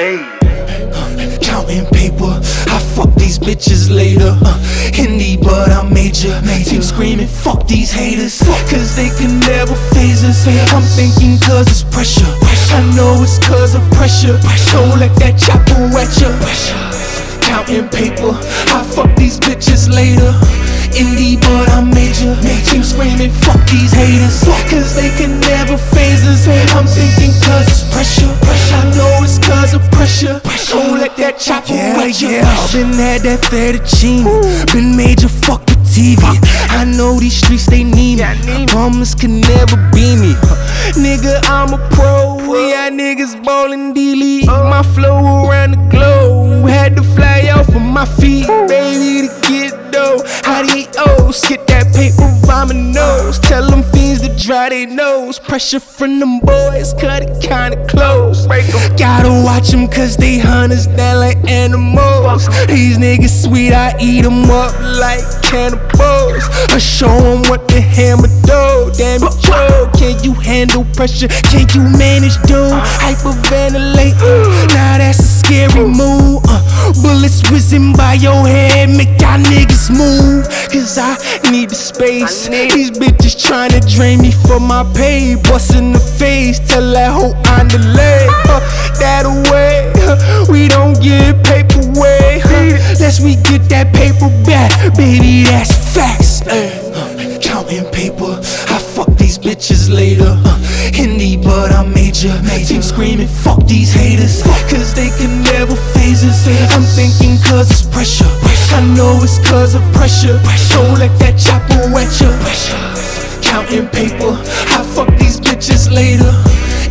made. Counting paper, I fuck these bitches later. Uh, Indie, but I'm major. Team screaming, fuck these haters. Cause they can never faze us. I'm thinking cause it's pressure. I know it's cause of pressure. Don't let that chopper wet you. Counting paper, I fuck these bitches later. Indie, but I'm major. Team screaming, fuck these haters. Cause they can never faze us. I'm thinking cause chopper Yeah, wet you. yeah, been had that fettuccine, been major fuck with TV. I know these streets they need me, promise can never be me. Nigga, I'm a pro, We yeah, niggas ballin' D-League. My flow around the globe, had to fly off of my feet, baby, to get dough. How do O's get that paper nose? Tell them fiends to dry their nose. Pressure from them boys, cut it kinda close. Gotta watch them cause they hunters down like animals. These niggas sweet, I eat them up like cannibals. I show them what the hammer do. Damn it, Joe, can you handle pressure? Can you manage, dude? Hyperventilate, now that's a scary move. Uh, bullets whizzing by your head, make y'all niggas move. Cause I need the space. These bitches tryna drain me for my pay. Bust in the face, tell that hoe I'm the leg. Uh, that away, uh, we don't get paper way. Uh, lest we get that paper back, baby, that's facts. Uh, counting paper, I fuck these bitches later. Uh, Indie, but I'm major. Team screaming, fuck these haters. Cause they can never faze us. I'm thinking cause it's pressure. I know it's cause of pressure. Don't let that chopper wet you. Counting paper, I fuck these bitches later.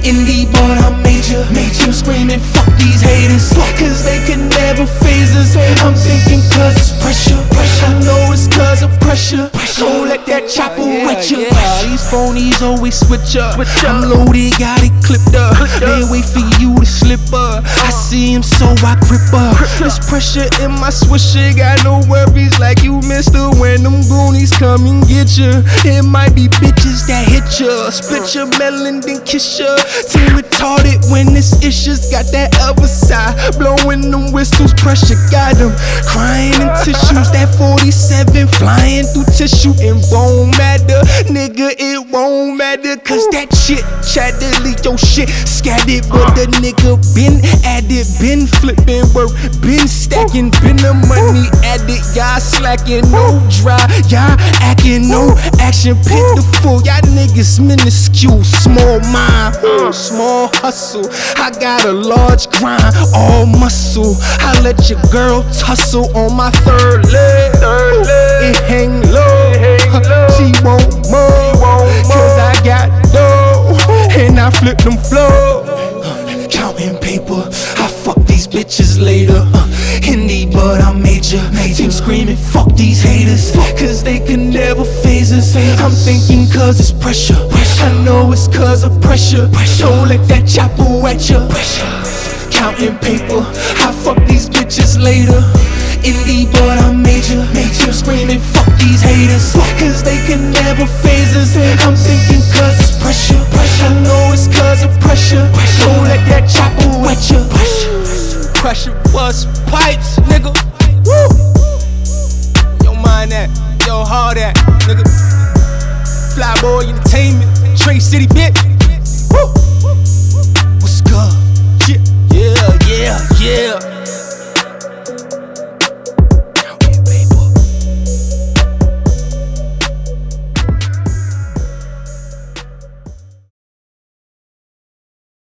Indie, but I'm major. Team screaming, fuck these haters. Cause they can never faze us. I'm thinking cause it's pressure. I know it's cause of pressure. Don't let that chopper wet you. Yeah, these phonies always switch up. I'm loaded, got it clipped up. They wait for you to slip up. Uh-huh. I see him, so I grip up. There's pressure in my swisher, got no worries like you, mister. When them goonies come and get you, it might be bitches that hit you, split uh-huh. your melon, then kiss you. Too retarded when this issues got that other side. Blowing them whistles, pressure got them crying in tissues. That 47 flying through tissue. and won't matter, nigga, it won't matter. Cause that shit chatted, leak your shit scattered. But the nigga been at it, been flipping work, been stacking, been the money addict. Y'all slacking, no dry, y'all acting, no action, pitiful. Y'all niggas minuscule, small mind, small hustle. I got a large grind, all muscle. I let your girl tussle on my third leg. It hang low, she won't move. Cause I got dough, and I flip them flow. Counting paper, I fuck these bitches later. Uh, Indie, but I'm major. Team screaming, fuck these haters. Cause they can never faze us. I'm thinking cause it's pressure. I know it's cause of pressure. Don't let that chopper wet you. Counting paper, I fuck these bitches later. Indie, but I'm major. Team screaming, fuck these haters. Cause they can never faze us. I'm thinking cause it's